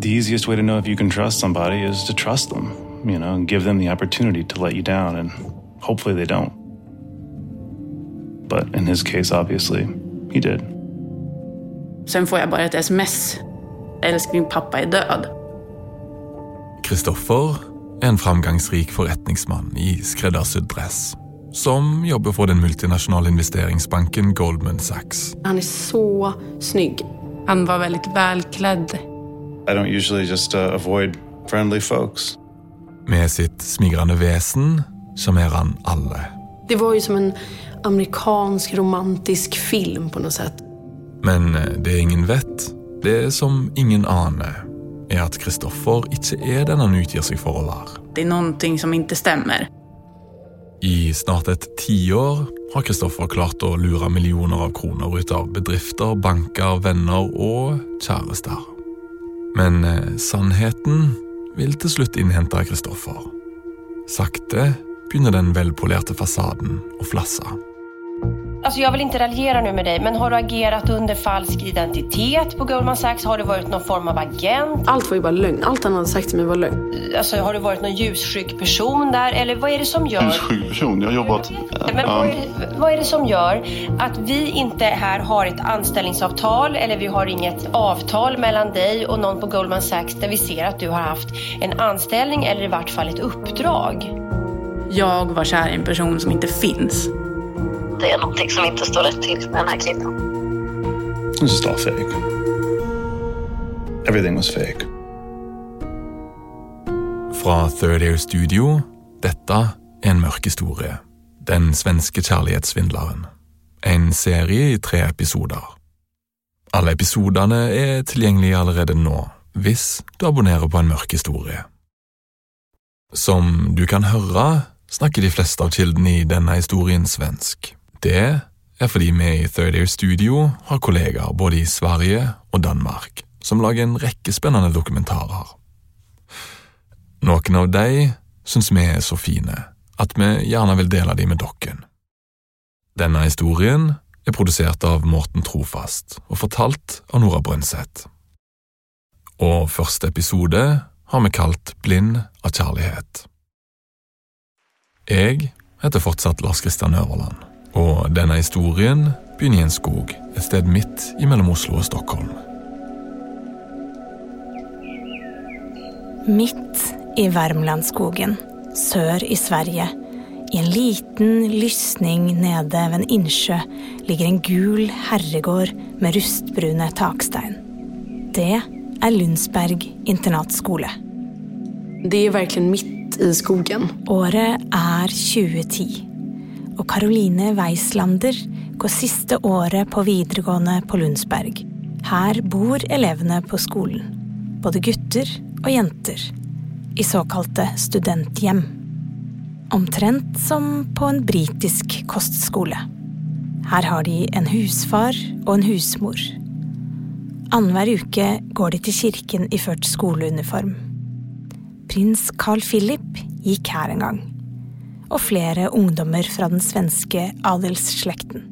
The easiest way to know if you can trust somebody is to trust them, you know, and give them the opportunity to let you down, and hopefully they don't. But in his case, obviously, he did. Sen får jag bara ett sms. Älskling, pappa är död. Kristoffer er en framgangsrik forretningsmann i skreddersydd dress. Som jobber for den multinasjonale investeringsbanken Goldman Sachs. Han är så snygg. Han var väldigt välklädd. I don't usually just uh, avoid friendly folks. Med sitt smigrende vesen sjarmerer han alle. Det var ju som en amerikansk romantisk film på något sätt. Men eh, det ingen vet, det som ingen aner, er at Kristoffer ikke er den han utgir seg for å være. Det är någonting som inte stämmer. I snart et tiår har Kristoffer klart å lure millioner av kroner ut av bedrifter, banker, venner og kjærester. Men eh, sannheten vil til slutt innhente Kristoffer. Sakte begynner den velpolerte fasaden å flasse. Alltså jag vill inte raljera nu med dig, men har du agerat under falsk identitet på Goldman Sachs? Har du varit någon form av agent? Allt var ju bara lögn. Allt han hade sagt till mig var lögn. Alltså har du varit någon ljusskygg person där? Eller vad är det som gör... Ljusskygg person. Jag har jobbat... Men vad är, det, vad är det som gör att vi inte här har ett anställningsavtal eller vi har inget avtal mellan dig och någon på Goldman Sachs där vi ser att du har haft en anställning eller i vart fall ett uppdrag? Jag var kär i en person som inte finns. Det är någonting som inte står rätt till med den här killen. It was just all fake. Everything was fake. Fra Third Air Studio, dette er en mørk historie. Den svenske kjærlighetssvindleren. En serie i tre episoder. Alle episodene er tilgjengelige allerede nå, hvis du abonnerer på En mørk historie. Som du kan høre, snakker de fleste av kildene i denne historien svensk. Det er fordi vi i Third Air Studio har kollegaer både i Sverige og Danmark som lager en rekke spennende dokumentarer. Noen av de syns vi er så fine at vi gjerne vil dele de med dokken. Denne historien er produsert av Morten Trofast og fortalt av Nora Brøndseth. Og første episode har vi kalt Blind av kjærlighet. Jeg heter fortsatt Lars Kristian Øverland, og denne historien begynner i en skog et sted midt imellom Oslo og Stockholm. Midt i Värmlandsskogen, sør i Sverige, i en liten lysning nede ved en innsjø, ligger en gul herregård med rustbrune takstein. Det är Lundsberg internatskole. Det är verkligen mitt i skogen. Året är 2010, och Caroline Weislander går siste året på videregående på Lundsberg. Her bor elevene på skolen, både gutter og jenter, i såkalte studenthjem. Omtrent som på en britisk kostskole. Her har de en husfar og en husmor. Annenhver uke går de til kirken iført skoleuniform. Prins Carl Philip gikk her en gang och flera ungdomar från den svenska adelssläkten.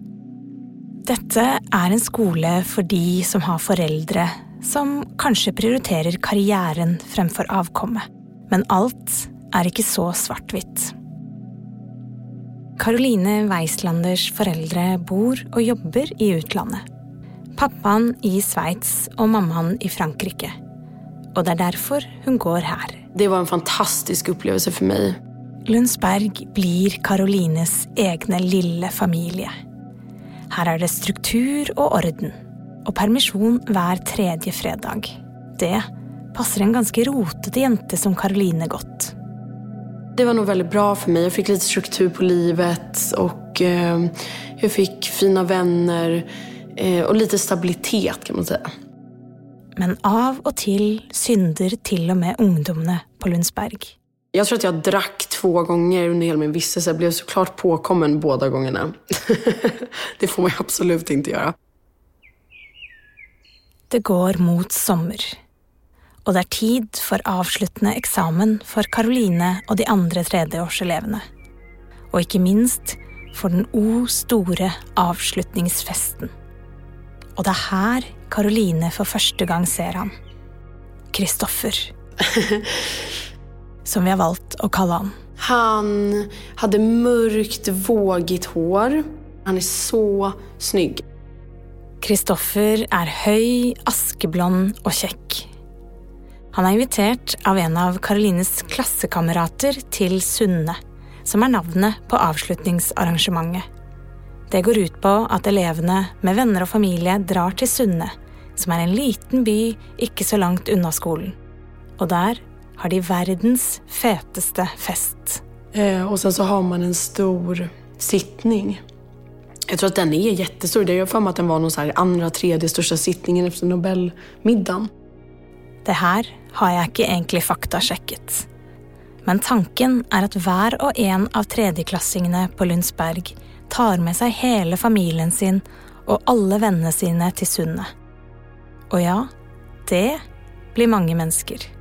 Detta är en skola för de som har föräldrar som kanske prioriterar karriären framför avkommet. Men allt är inte så svartvitt. Caroline Weislanders föräldrar bor och jobbar i utlandet. Pappan i Schweiz och mamman i Frankrike. Och det är därför hon går här. Det var en fantastisk upplevelse för mig. Lundsberg blir Carolines egne lille familie. Her er det struktur og orden, og permisjon hver tredje fredag. Det passer en ganske rotete jente som Caroline godt. Det var nog väldigt bra för mig. Jag fick lite struktur på livet och eh, jag fick fina vänner eh, och lite stabilitet kan man säga. Men av og til synder til og med ungdommene på Lundsberg. Jag tror att jag drack två gånger under hela min vistelse. Jag blev såklart påkommen båda gångerna. det får man absolut inte göra. Det går mot sommer. Og det er tid for avsluttende eksamen for Caroline og de andre tredjeårselevene. Og ikke minst for den o store avslutningsfesten. Og det er her Caroline for første gang ser ham. Kristoffer. Som vi har valgt å kalle han. Han hade mörkt, vågigt hår. Han är så snygg. Kristoffer er høy, askeblond og kjekk. Han er invitert av en av Carolines klassekamerater til Sunne, som er navnet på avslutningsarrangementet. Det går ut på at elevene med venner og familie drar til Sunne, som er en liten by ikke så langt unna skolen. Og der har de verdens feteste fest. Eh, och sen så har man en stor sittning. Jag tror att den är jättestor. Jag har för mig att den var någon så här andra, tredje största sittningen efter Nobelmiddagen. Det her har jeg ikke egentlig faktasjekket. Men tanken er at hver og en av tredjeklassingene på Lundsberg tar med seg hele familien sin og alle vennene sine til Sunne. Og ja, det blir mange mennesker.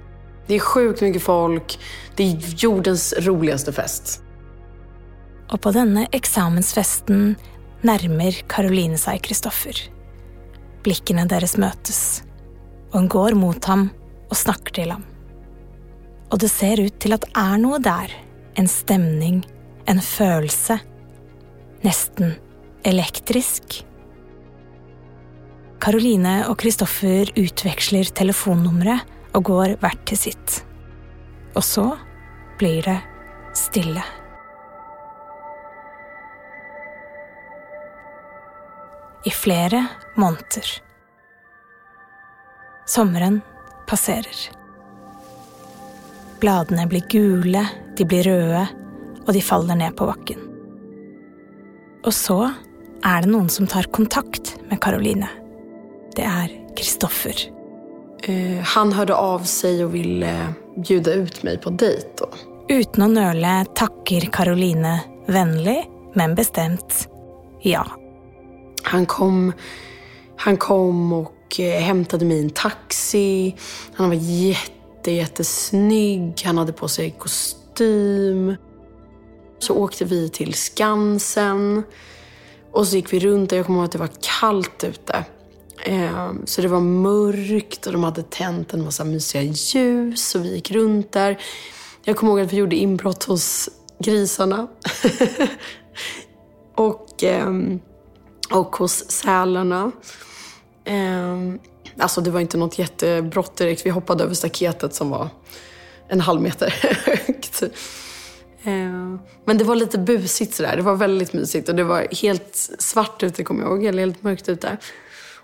Det är sjukt mycket folk. Det är jordens roligaste fest. Och på denna examensfesten närmar Caroline sig Kristoffer. Blikkene deras mötes. Och hon går mot honom och snackar till honom. Och det ser ut till att det är något där. En stämning, en känsla. Nästan elektrisk. Caroline och Kristoffer utväxlar telefonnumret och går hvert till sitt. Och så blir det stille. I flera månader. Sommeren passerar. Bladene blir gula, de blir röda och de faller ner på bakken. Och så är det någon som tar kontakt med Caroline. Det är Kristoffer. Eh, han hörde av sig och ville bjuda ut mig på dejt. Då. Uten å nøle takker Caroline vennlig, men bestemt ja. Han kom, han kom och eh, hämtade mig i en taxi. Han var jätte, jättesnygg. Han hade på sig kostym. Så åkte vi till Skansen. Och så gick vi runt och jag kommer ihåg att det var kallt ute. Ehm, så det var mörkt och de hade tänt en massa mysiga ljus och vi gick runt där. Jag kommer ihåg att vi gjorde inbrott hos grisarna. och, ehm, och hos sälarna. Ehm, alltså det var inte något jättebrott direkt. Vi hoppade över staketet som var en halv meter högt. Men det var lite busigt sådär. Det var väldigt mysigt och det var helt svart ute kommer jag ihåg. Eller helt mörkt ute.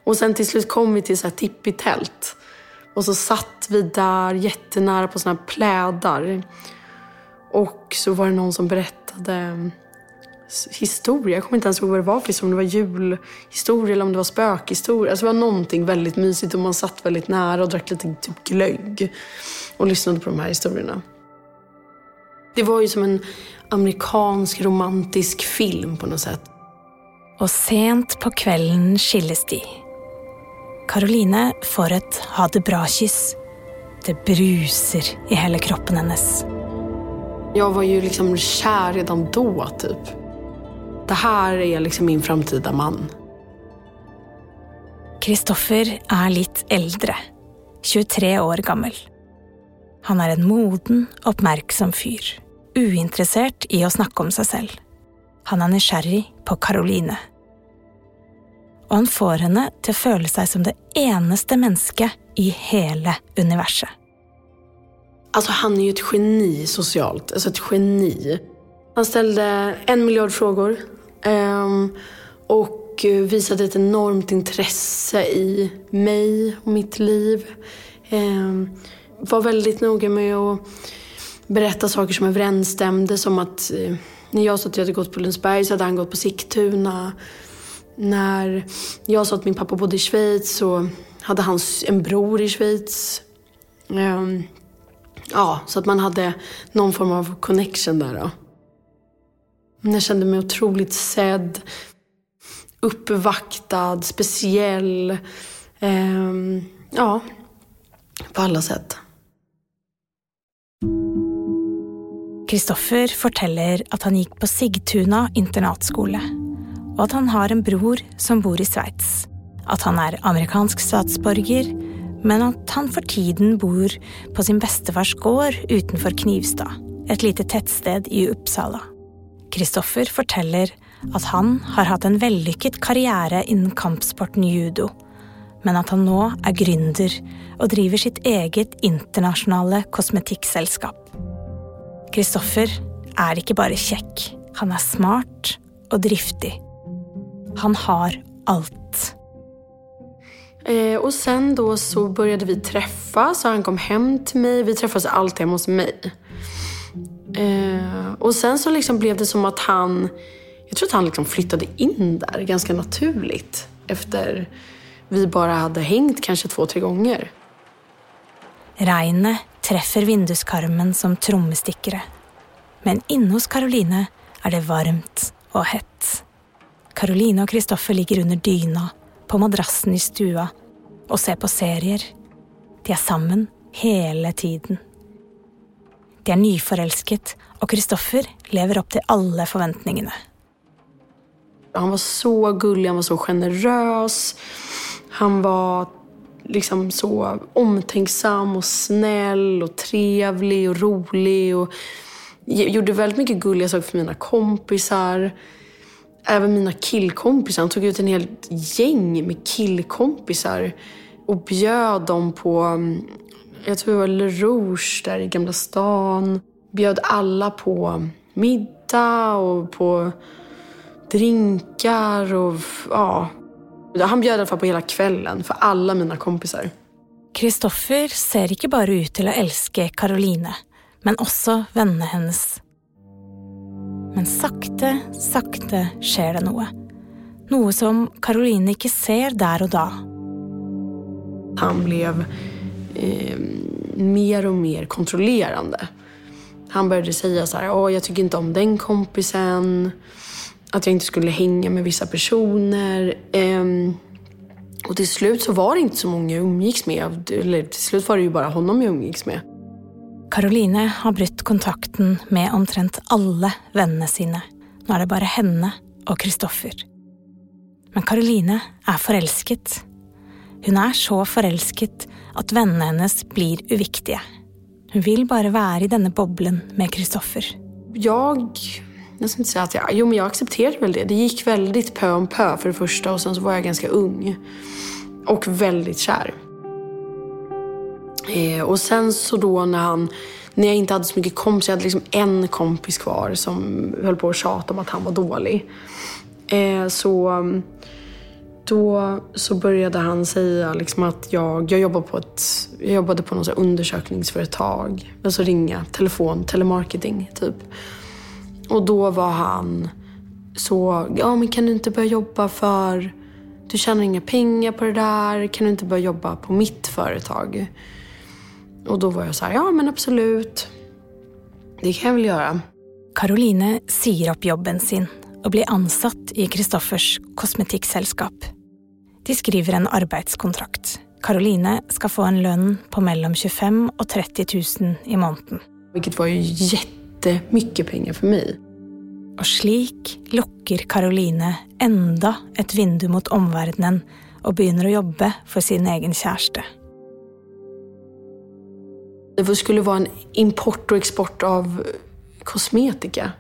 Och sen till slut kom vi till så här tippitält. Och så satt vi där jättenära på såna här plädar. Och så var det någon som berättade historia. Jag kommer inte ens ihåg vad det var för. Om det var julhistoria eller om det var spökhistoria. Alltså det var någonting väldigt mysigt och man satt väldigt nära och drack lite typ glögg. Och lyssnade på de här historierna. Det var ju som en amerikansk romantisk film på något sätt. Och sent på kvällen skildes de. Caroline får et ha det bra-kyss. Det bruser i hele kroppen hennes. Jag var ju liksom kär redan då, typ. Det här är liksom min framtida man. Kristoffer er litt eldre, 23 år gammel. Han er en moden, oppmerksom fyr, uinteressert i å snakke om seg selv. Han er nysgjerrig på Caroline. Og han får henne til å føle seg som det eneste mennesket i hele universet. Alltså han är ju ett geni socialt. Alltså ett geni. Han ställde en miljard frågor. Ehm, och eh, visade ett enormt intresse i mig och mitt liv. Ehm, var väldigt noga med att berätta saker som överensstämde. Som att eh, när jag sa att jag hade gått på Lundsberg så hade han gått på Sigtuna. När jag sa att min pappa bodde i Schweiz så hade han en bror i Schweiz. Ehm, ja, så att man hade någon form av connection där då. Jag kände mig otroligt sedd, uppvaktad, speciell. Ehm, ja, på alla sätt. Kristoffer forteller att han gick på Sigtuna internatskole, og at han har en bror som bor i Sveits. At han er amerikansk statsborger, men at han for tiden bor på sin bestefars gård utenfor Knivstad, et lite tettsted i Uppsala. Kristoffer forteller at han har hatt en vellykket karriere innen kampsporten judo, men at han nå er gründer og driver sitt eget internasjonale kosmetikkselskap. Kristoffer er ikke bare kjekk, han er smart og driftig. Han har allt. Eh, och sen då så började vi träffas och han kom hem till mig. Vi träffades alltid hemma hos mig. Eh, och sen så liksom blev det som att han... Jag tror att han liksom flyttade in där ganska naturligt. Efter vi bara hade hängt kanske två, tre gånger. Regnet treffer vinduskarmen som trommestikkere. Men inne hos Karoline er det varmt og hett. Karolina och Kristoffer ligger under dyna, på madrassen i stua, och ser på serier. De är sammen hela tiden. De är nyförälskade och Kristoffer lever upp till alla förväntningarna. Han var så gullig, han var så generös. Han var liksom så omtänksam och snäll och trevlig och rolig. Och gjorde väldigt mycket gulliga saker för mina kompisar. Även mina killkompisar. Han tog ut en hel gäng med killkompisar och bjöd dem på, mm, jag tror det var Le Rouge där i Gamla stan. Bjöd alla på middag och på drinkar och ja. Han bjöd i alla fall på hela kvällen för alla mina kompisar. Kristoffer ser inte bara ut till att älska Caroline, men också vennene hennes. Men sakte, sakte skjer det noe. Noe som Caroline ikke ser der og da. Han blev eh, mer och mer kontrollerande. Han började säga så här, Åh, jag tycker inte om den kompisen. Att jag inte skulle hänga med vissa personer. Eh, och till slut så var det inte så många jag umgicks med. Eller till slut var det ju bara honom jag umgicks med. Caroline har brutt kontakten med omtrent alle vennene sine. Nå er det bare henne og Kristoffer. Men Caroline er forelsket. Hun er så forelsket at vennene hennes blir uviktige. Hun vil bare være i denne boblen med Kristoffer. Jag, jag ska inte säga att jag, jo men jag accepterade väl det. Det gick väldigt pö om pö för det första och sen så var jag ganska ung. Och väldigt kär. Eh, och sen så då när han, när jag inte hade så mycket kompisar, jag hade liksom en kompis kvar som höll på att tjata om att han var dålig. Eh, så då så började han säga liksom att jag, jag, jobbade på ett, jag jobbade på något undersökningsföretag. Alltså ringa, telefon, telemarketing typ. Och då var han så, ja men kan du inte börja jobba för, du tjänar inga pengar på det där, kan du inte börja jobba på mitt företag? Och då var jag så här, ja men absolut. Det kan jag väl göra. Caroline sier opp jobben sin og blir ansatt i Kristoffers kosmetikkselskap. De skriver en arbeidskontrakt. Caroline skal få en lønn på mellom 25 og 30 000 i måneden. Vilket var ju jättemycket pengar för mig. Og slik lukker Caroline enda et vindu mot og begynner å jobbe for sin egen kjæreste. Det skulle vara en import och export av eh, kosmetika.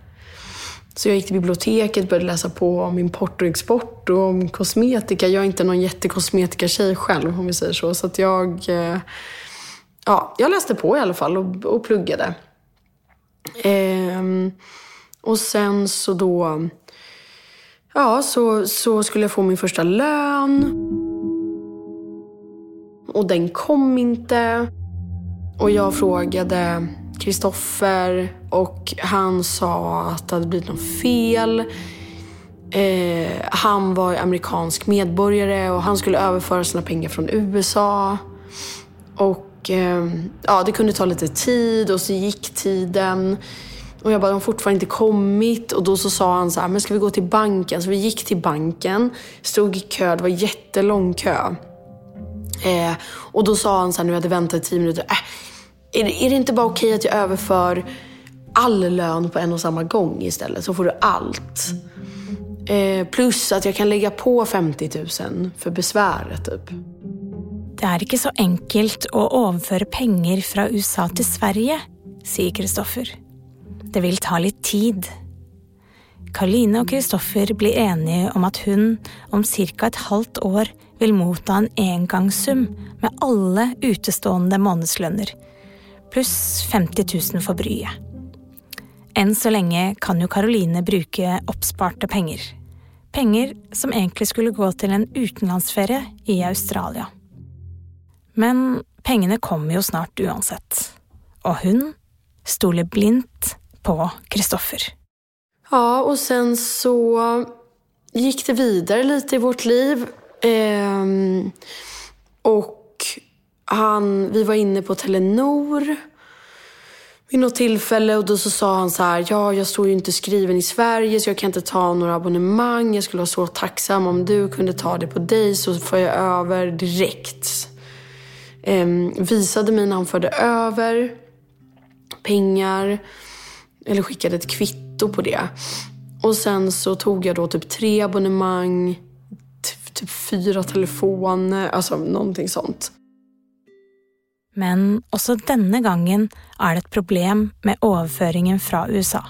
Så jag gick till biblioteket, började läsa på om import och export och om kosmetika. Jag är inte någon jättekosmetikatjej själv, om vi säger så. Så att jag... Eh, ja, jag läste på i alla fall och, och pluggade. Ehm, och sen så då... Ja, så, så skulle jag få min första lön. Och den kom inte. Och jag frågade Kristoffer och han sa att det hade blivit något fel. Eh, han var amerikansk medborgare och han skulle överföra sina pengar från USA. Och eh, ja, det kunde ta lite tid och så gick tiden. Och jag bara, de har fortfarande inte kommit. Och då så sa han så här, men ska vi gå till banken? Så vi gick till banken, stod i kö, det var jättelång kö. Eh, och då sa han så här, nu hade väntat i tio minuter, äh, är, är det inte bara okej att jag överför all lön på en och samma gång istället? Så får du allt. Eh, plus att jag kan lägga på 50 000 för besväret typ. Det är inte så enkelt att överföra pengar från USA till Sverige, säger Kristoffer. Det vill ta lite tid. Karoline och Kristoffer blir eniga om att hon om cirka ett halvt år vill motta en engångssum med alla utestående månadslöner pluss 50 000 for bryet. Enn så lenge kan jo Karoline bruke oppsparte penger. Penger som egentlig skulle gå til en utenlandsferie i Australia. Men pengene kommer jo snart uansett, og hun stoler blindt på Kristoffer. Ja, och sen så gick det vidare lite i vårt liv. Eh, och han, vi var inne på Telenor vid något tillfälle och då så sa han så här, ja jag står ju inte skriven i Sverige så jag kan inte ta några abonnemang. Jag skulle vara så tacksam om du kunde ta det på dig så får jag över direkt. Ehm, visade mig när han förde över pengar eller skickade ett kvitto på det. Och sen så tog jag då typ tre abonnemang, typ fyra telefoner, alltså någonting sånt. Men også denne gangen er det et problem med overføringen fra USA.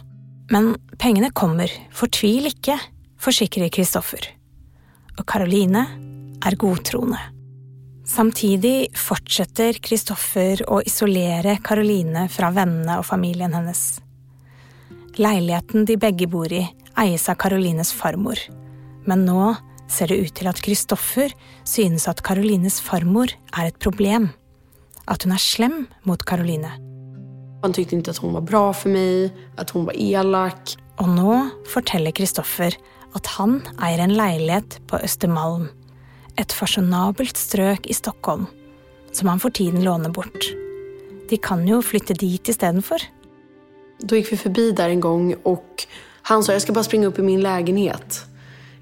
Men pengene kommer, fortvil ikke, forsikrer Kristoffer. Og Caroline er godtroende. Samtidig fortsetter Kristoffer å isolere Caroline fra vennene og familien hennes. Leiligheten de begge bor i, eies av Carolines farmor, men nå ser det ut til at Kristoffer synes at Carolines farmor er et problem att hon är slem mot Caroline. Han tyckte inte att hon var bra för mig, att hon var elak. Och nu fortäller Kristoffer att han äger en lägenhet på Östermalm, ett fashionabelt strök i Stockholm, som han för tiden lånar bort. De kan ju flytta dit istället för. Då gick vi förbi där en gång och han sa jag ska bara springa upp i min lägenhet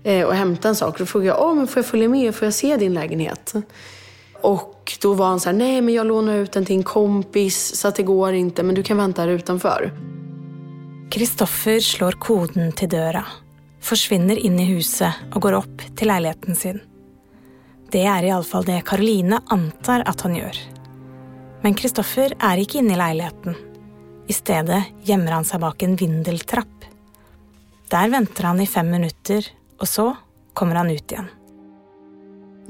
eh, och hämta en sak. Då frågade jag, oh, men får jag följa med? Får jag se din lägenhet? Och då var han så här, nej men jag lånar ut den till en kompis så att det går inte, men du kan vänta här utanför. Kristoffer slår koden till dörren, försvinner in i huset och går upp till lägenheten sin. Det är i alla fall det Karolina antar att han gör. Men Kristoffer är inte inne i lägenheten. Istället gömmer han sig bak en vindeltrapp. Där väntar han i fem minuter och så kommer han ut igen.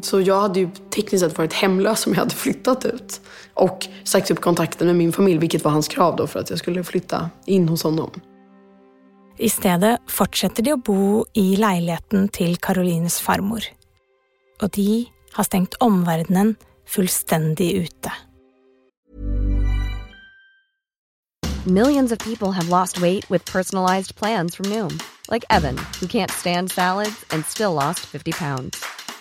Så jag hade ju tekniskt sett varit hemlös om jag hade flyttat ut. Och sagt upp kontakten med min familj, vilket var hans krav då för att jag skulle flytta in hos honom. Istället fortsätter de att bo i lägenheten till Carolines farmor. Och de har stängt omvärlden fullständigt ute. Millions of people have lost weight with personalized plans from Noom. Like Evan, who can't stand salads and still lost 50 pounds.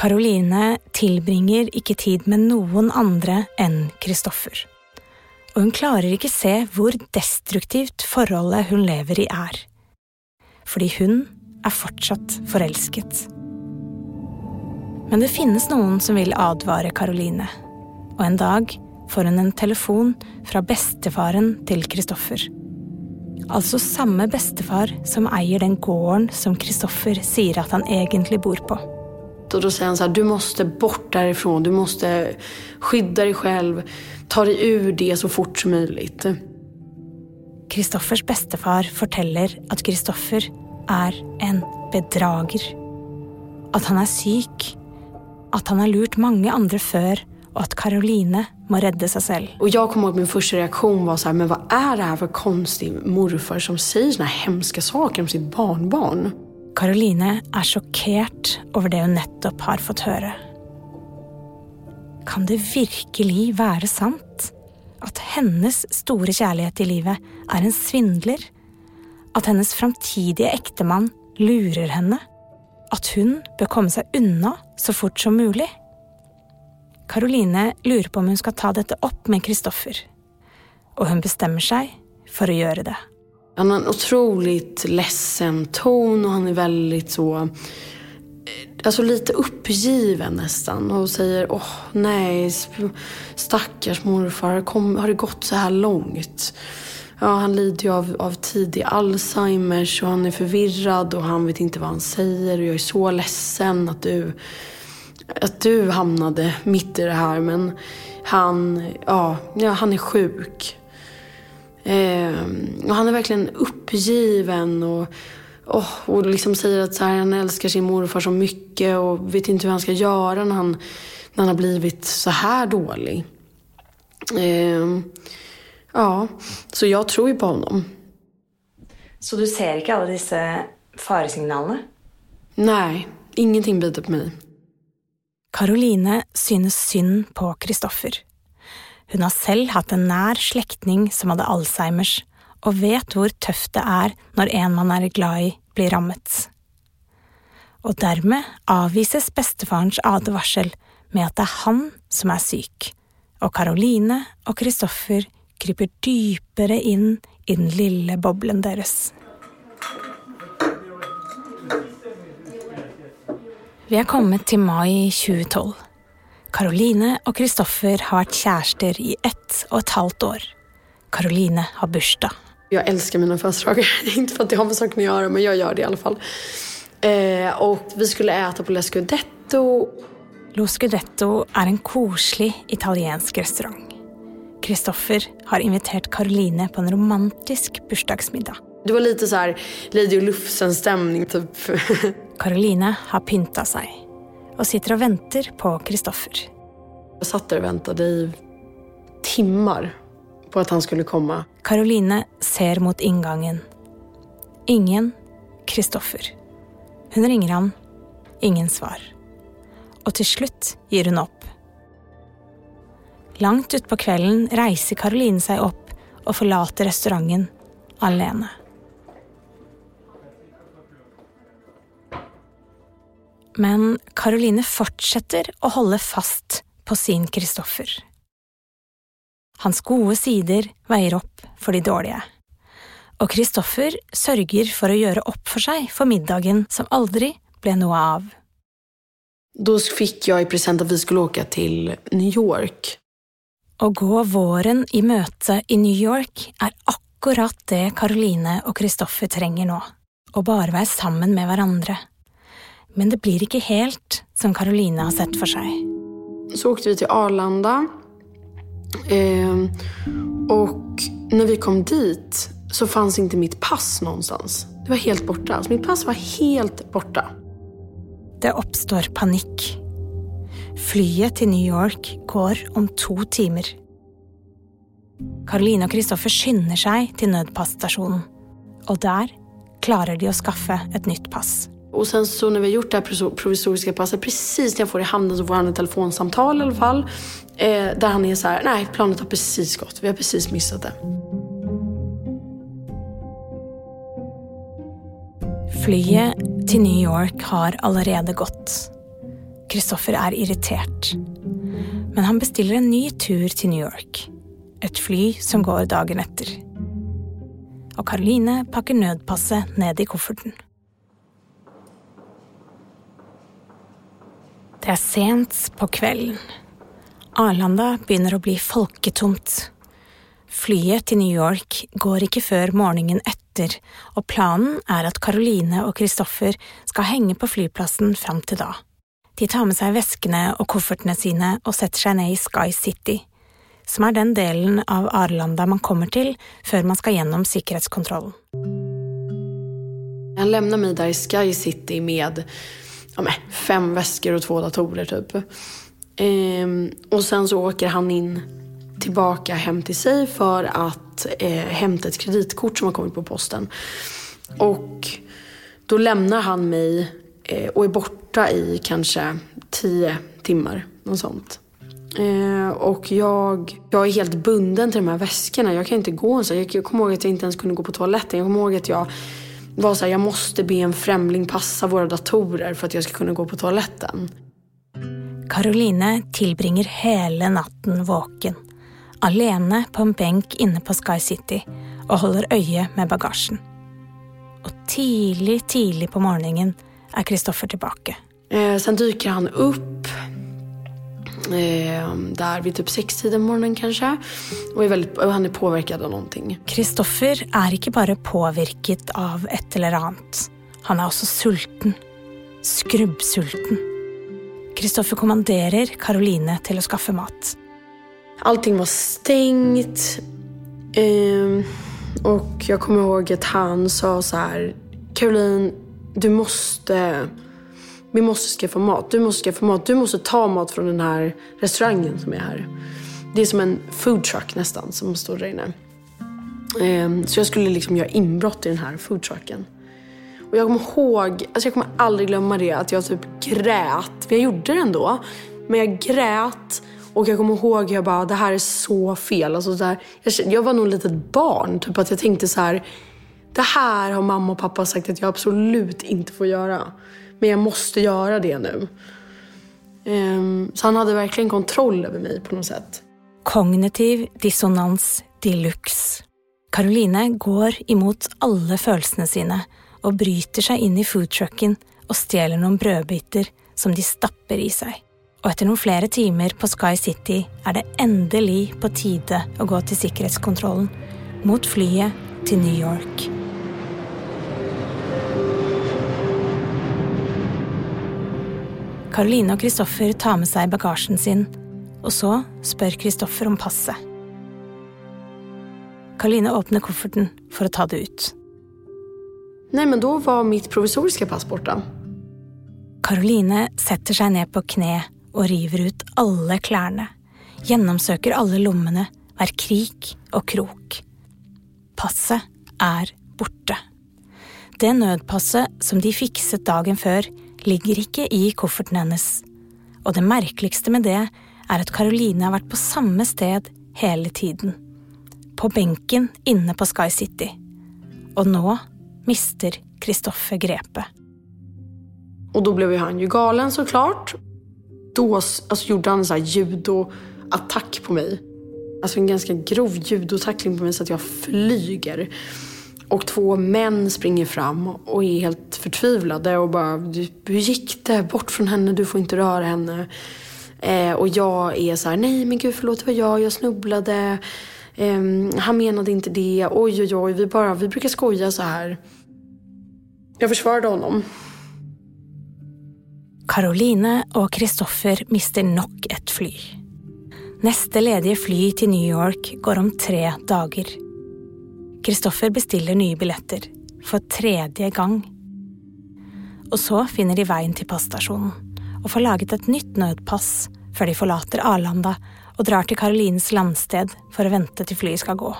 Caroline tillbringar inte tid med någon andra än Kristoffer. Och hon klarar inte se hur destruktivt förhållandet hon lever i är. För hon är fortsatt förälskad. Men det finns någon som vill advara Caroline. Och en dag får hon en telefon från bestefaren till Kristoffer. Alltså samma bestefar som äger den gården som Kristoffer säger att han egentligen bor på. Och då säger han så här, du måste bort därifrån, du måste skydda dig själv, ta dig ur det så fort som möjligt. Kristoffers bestefar forteller at Kristoffer er en bedrager. At han er syk, at han har lurt mange andre før, og at Karoline må redde seg selv. Och jag kommer ihåg att min första reaktion var så här, men vad är det här för konstig morfar som säger såna här hemska saker om sitt barnbarn? Karoline er sjokkert over det hun nettopp har fått høre. Kan det virkelig være sant? At hennes store kjærlighet i livet er en svindler? At hennes framtidige ektemann lurer henne? At hun bør komme seg unna så fort som mulig? Karoline lurer på om hun skal ta dette opp med Kristoffer. Og hun bestemmer seg for å gjøre det. Han har en otroligt ledsen ton och han är väldigt så... Eh, alltså lite uppgiven nästan och säger åh nej, stackars morfar, kom, har det gått så här långt? Ja, han lider ju av, av tidig Alzheimers och han är förvirrad och han vet inte vad han säger och jag är så ledsen att du, att du hamnade mitt i det här men han, ja, ja han är sjuk. Eh, och han är verkligen uppgiven och, och, och liksom säger att så här, han älskar sin morfar så mycket och vet inte hur han ska göra när han, när han har blivit så här dålig. Eh, ja, så jag tror ju på honom. Så du ser ikke alle disse faresignalene? Nej, ingenting biter på mig. Karoline synes synd på Kristoffer. Hun har selv hatt en nær slektning som hadde Alzheimers, og vet hvor tøft det er når en man er glad i, blir rammet. Og dermed avvises bestefarens advarsel med at det er han som er syk, og Karoline og Kristoffer kryper dypere inn i den lille boblen deres. Vi er kommet til mai 2012. Karoline og Kristoffer har vært kjærester i ett og et halvt år. Karoline har bursdag. Jag älskar mina födelsedagar. Inte för att det har med saken att göra, men jag gör det i alla fall. Eh, och vi skulle äta på La Scudetto. Lo Scudetto er en koselig italiensk restaurant. Kristoffer har invitert Karoline på en romantisk bursdagsmiddag. Det var lite så här Lady Lufsen-stämning typ. Caroline har pynta sig och sitter och väntar på Kristoffer. Jag satt där och väntade i timmar på att han skulle komma. Caroline ser mot ingången. Ingen Kristoffer. Hon ringer han. Ingen svar. Och till slut ger hon upp. Långt ut på kvällen reser Caroline sig upp och förlater restaurangen alene. Men Caroline fortsätter att hålla fast på sin Kristoffer. Hans gode sider veier opp for de dårlige. Og Kristoffer sørger for å gjøre opp for seg for middagen som aldri ble noe av. Då fick jag i present att vi skulle åka till New York. Å gå våren i møte i New York er akkurat det Caroline og Kristoffer trenger nå. Å bare være sammen med hverandre. Men det blir ikke helt som Caroline har sett for seg. Så åkte vi till Arlanda. Eh, och när vi kom dit så fanns inte mitt pass någonstans. Det var helt borta. Alltså mitt pass var helt borta. Det uppstår panik. Flyget till New York går om två timmar. Caroline och Kristoffer skyndar sig till nödpassstationen. Och där klarar de att skaffa ett nytt pass. Och sen så när vi har gjort det här provisoriska passet, precis när jag får det i handen så får han ett telefonsamtal i alla fall. Eh, där han är så här, nej planet har precis gått, vi har precis missat det. Flyget till New York har allerede gått. Kristoffer är irriterad. Men han beställer en ny tur till New York. Ett flyg som går dagen efter. Och Caroline packar nödpasset ned i kofferten. Det är sent på kvällen. Arlanda begynner å bli folketomt. Flyet till New York går inte før morgonen efter och planen är att Caroline och Kristoffer ska hänga på flygplatsen fram till da. De tar med sig väskorna och koffertene sine och sätter sig ned i Sky City, som är den delen av Arlanda man kommer till før man ska gjennom sikkerhetskontrollen. Han lämnar mig där i Sky City med ja, men, fem väskor och två datorer typ. Ehm, och sen så åker han in tillbaka hem till sig för att eh, hämta ett kreditkort som har kommit på posten. Och då lämnar han mig eh, och är borta i kanske tio timmar. Något sånt. Eh, och jag, jag är helt bunden till de här väskorna. Jag kan inte gå så. Jag, jag kommer ihåg att jag inte ens kunde gå på toaletten. Jag kommer ihåg att jag var så här, jag måste be en främling passa våra datorer för att jag ska kunna gå på toaletten. Caroline tillbringar hela natten vaken, alene på en bänk inne på Sky City och håller öje med bagagen. Och tidigt, tidigt på morgonen är Kristoffer tillbaka. Eh, sen dyker han upp Eh, där vid typ sextiden morgonen kanske. Och, är väldigt, och han är påverkad av någonting. Kristoffer är inte bara påverkad av ett eller annat. Han är också sulten. Skrubbsulten. Kristoffer kommanderar Caroline till att skaffa mat. Allting var stängt. Eh, och jag kommer ihåg att han sa så här. Caroline, du måste vi måste skaffa mat. Du måste skaffa mat. Du måste ta mat från den här restaurangen som är här. Det är som en food truck nästan som står där inne. Ehm, så jag skulle liksom göra inbrott i den här food trucken. Och jag kommer ihåg, alltså jag kommer aldrig glömma det, att jag typ grät. Men jag gjorde det ändå. Men jag grät och jag kommer ihåg, jag bara, det här är så fel. Alltså så här, jag, jag var nog ett litet barn. Typ att jag tänkte så här, det här har mamma och pappa sagt att jag absolut inte får göra. Men jag måste göra det nu. Ehm, så han hade verkligen kontroll över mig på något sätt. Kognitiv dissonans deluxe. Caroline går emot alla känslorna sina och bryter sig in i foodtrucken och stjäler några brödbitar som de stappar i sig. Och efter några flera timmar på Sky City är det äntligen på tide att gå till säkerhetskontrollen mot flyget till New York. Caroline och Kristoffer tar med sig bagagen sin, och så spør Kristoffer om passet. Caroline öppnar kofferten för att ta det ut. Nej, men då var mitt provisoriska pass borta. Caroline sätter sig ner på knä och river ut alla kläderna, genomsöker alla lommene, hver krik och krok. Passet är borta. Det nödpasset som de fixet dagen før, ligger ikke i kofferten hennes. Og det merkeligste med det er at Caroline har vært på samme sted hele tiden. På benken inne på Sky City. Och nu mister Kristoffer grepet. Och då blev ju han ju galen såklart. Då alltså, gjorde han en sån här judoattack på mig. Alltså en ganska grov judotackling på mig så att jag flyger. Och två män springer fram och är helt förtvivlade och bara Hur gick det? Bort från henne, du får inte röra henne. Eh, och jag är så här, nej men gud förlåt det var jag, jag snubblade. Eh, han menade inte det. Oj oj oj, vi, bara, vi brukar skoja så här. Jag försvarade honom. Caroline och Kristoffer mister nog ett fly. Nästa lediga fly till New York går om tre dagar. Kristoffer bestiller nye billetter, for tredje gang. Og så finner de veien til passtasjonen og får laget et nytt nødpass før de forlater Arlanda og drar til Karolines landsted for å vente til flyet skal gå.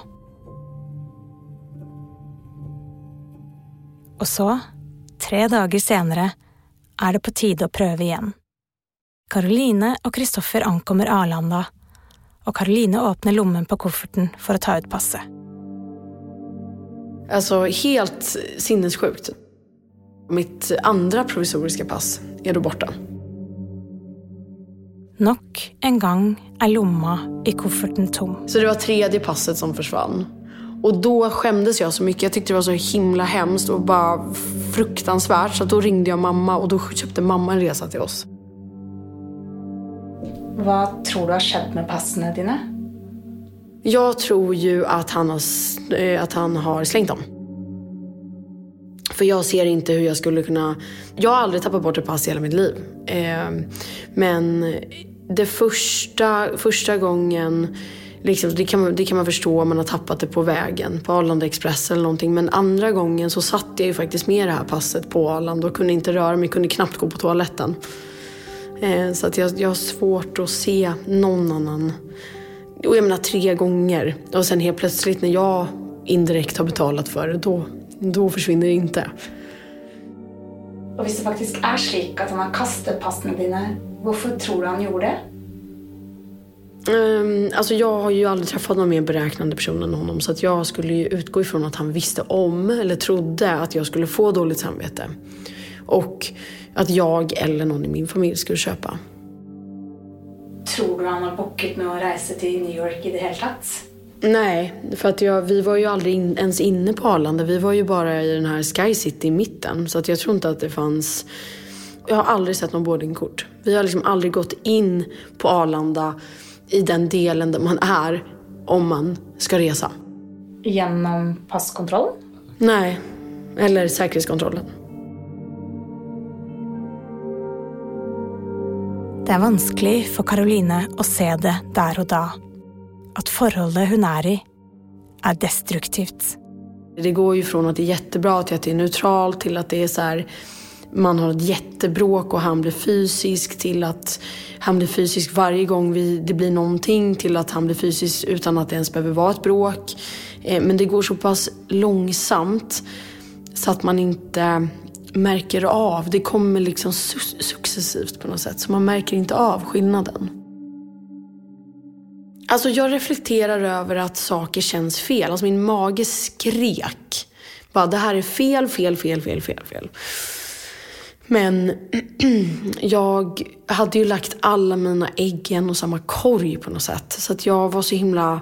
Og så, tre dager senere, er det på tide å prøve igjen. Caroline og Kristoffer ankommer Arlanda, og Caroline åpner lommen på kofferten for å ta ut passet. Alltså helt sinnessjukt. Mitt andra provisoriska pass är då borta. Nok en gång är lomma i kofferten tom. Så det var tredje passet som försvann. Och då skämdes jag så mycket. Jag tyckte det var så himla hemskt och bara fruktansvärt. Så då ringde jag mamma och då köpte mamma en resa till oss. Vad tror du har skett med passen dina? Jag tror ju att han har, eh, att han har slängt dem. För jag ser inte hur jag skulle kunna... Jag har aldrig tappat bort ett pass i hela mitt liv. Ehm, men det första, första gången, liksom, det, kan man, det kan man förstå om man har tappat det på vägen, på Arlanda Express eller någonting. Men andra gången så satt jag ju faktiskt med det här passet på Arlanda och kunde inte röra mig, kunde knappt gå på toaletten. Eh, så att jag, jag har svårt att se någon annan och jag menar tre gånger. Och sen helt plötsligt när jag indirekt har betalat för det, då, då försvinner det inte. Och om det faktiskt är så att han har kastat passen dina, varför tror du han gjorde det? Um, alltså jag har ju aldrig träffat någon mer beräknande person än honom så att jag skulle ju utgå ifrån att han visste om eller trodde att jag skulle få dåligt samvete. Och att jag eller någon i min familj skulle köpa. Tror du han har bookat med att resa till New York i det hela tatt? Nej, för att jag, vi var ju aldrig in, ens inne på Arlanda. Vi var ju bara i den här Sky City i mitten. Så att jag tror inte att det fanns... Jag har aldrig sett någon boardingkort. Vi har liksom aldrig gått in på Arlanda i den delen där man är om man ska resa. Genom passkontroll? Nej, eller säkerhetskontrollen. Det er vanskelig for Caroline å se det der og da. Att forholdet hun är i, är destruktivt. Det går ju från att det är jättebra till att det är neutralt till att det är så här, man har ett jättebråk och han blir fysisk till att han blir fysisk varje gång vi, det blir någonting till att han blir fysisk utan att det ens behöver vara ett bråk. Eh, men det går så pass långsamt så att man inte märker av. Det kommer liksom successivt på något sätt. Så man märker inte av skillnaden. Alltså jag reflekterar över att saker känns fel. Alltså min mage skrek. Bara det här är fel, fel, fel, fel, fel, fel. Men jag hade ju lagt alla mina ägg i en och samma korg på något sätt. Så att jag var så himla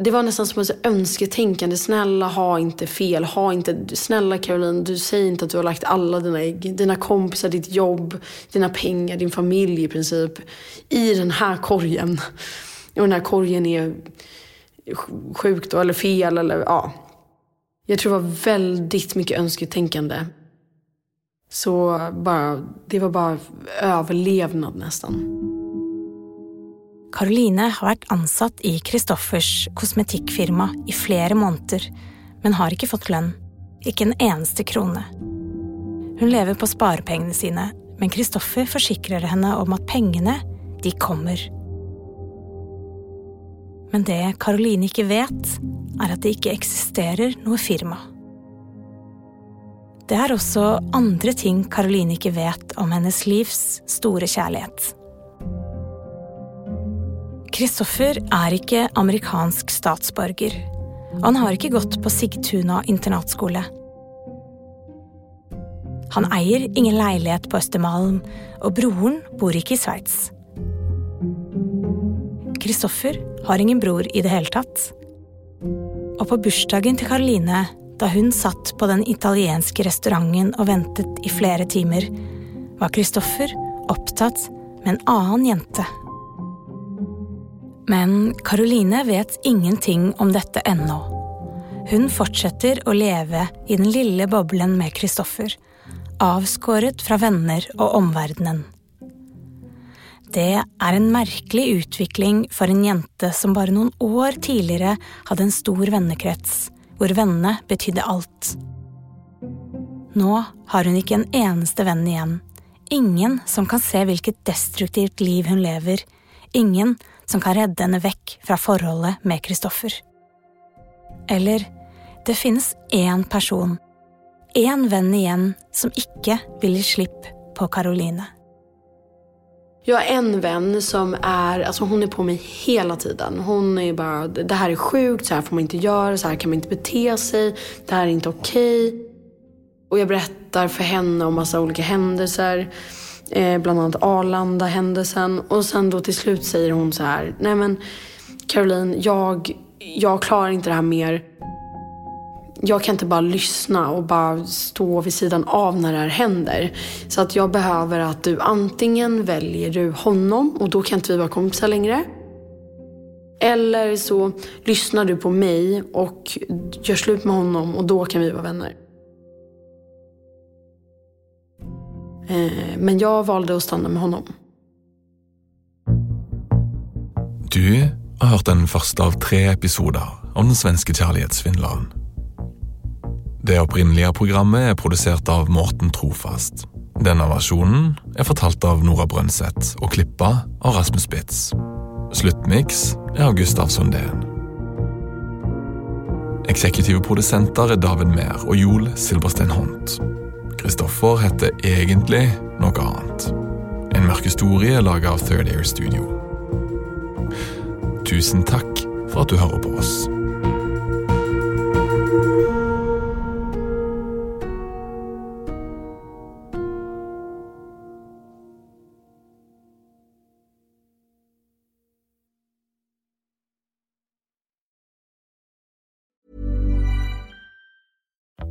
det var nästan som ett önsketänkande. Snälla ha inte fel. Ha inte, snälla Caroline, du säger inte att du har lagt alla dina ägg, dina kompisar, ditt jobb, dina pengar, din familj i princip i den här korgen. Och den här korgen är sjukt eller fel eller ja. Jag tror det var väldigt mycket önsketänkande. Så bara, det var bara överlevnad nästan. Caroline har vært ansatt i Kristoffers kosmetikkfirma i flere måneder, men har ikke fått lønn. ikke en eneste krone. Hun lever på sparepengene sine, men Kristoffer forsikrer henne om at pengene, de kommer. Men det Caroline ikke vet, er at det ikke eksisterer noe firma. Det er også andre ting Caroline ikke vet om hennes livs store kjærlighet. Kristoffer er ikke amerikansk statsborger, og han har ikke gått på Sigtuna internatskole. Han eier ingen leilighet på Østermalm, og broren bor ikke i Sveits. Kristoffer har ingen bror i det hele tatt. Og på bursdagen til Caroline, da hun satt på den italienske restauranten og ventet i flere timer, var Kristoffer opptatt med en annen jente. Men Caroline vet ingenting om detta ännu. Hon fortsätter att leva i den lilla bubblan med Kristoffer, avskåret från vänner och omvärlden. Det är en märklig utveckling för en jente som bara några år tidigare hade en stor vännekrets, där vänner betydde allt. Nu har hon inte en eneste vän igen. Ingen som kan se vilket destruktivt liv hon lever. Ingen som kan redde henne vekk fra forholdet med Kristoffer. Eller det finnes én person, én venn igjen, som ikke vil gi slipp på Caroline. Jag har en vän som är, alltså hon är på mig hela tiden. Hon är bara, det här är sjukt, så här får man inte göra, så här kan man inte bete sig, det här är inte okej. Okay. Och jag berättar för henne om massa olika händelser. Eh, bland annat Arlanda-händelsen. Och sen då till slut säger hon så här, nej men Caroline, jag, jag klarar inte det här mer jag kan inte bara lyssna och bara stå vid sidan av när det här händer. Så att jag behöver att du antingen väljer du honom och då kan inte vi vara kompisar längre. Eller så lyssnar du på mig och gör slut med honom och då kan vi vara vänner. Eh, men jag valde att stanna med honom. Du har hört den första av tre episoder om den svenska kärleksvindlaren. Det opprinnelige programmet är producerat av Morten Trofast. Denna versionen är fortalt av Nora Brønseth och klippa av Rasmus Spitz. Slutmix är av Gustav Sundén. Exekutiva producenter är David Mehr och Joel Silberstein Hont. Kristoffer heter egentlig noe annet. En mørk historie laga av Third Air Studio. Tusen takk for at du hører på oss.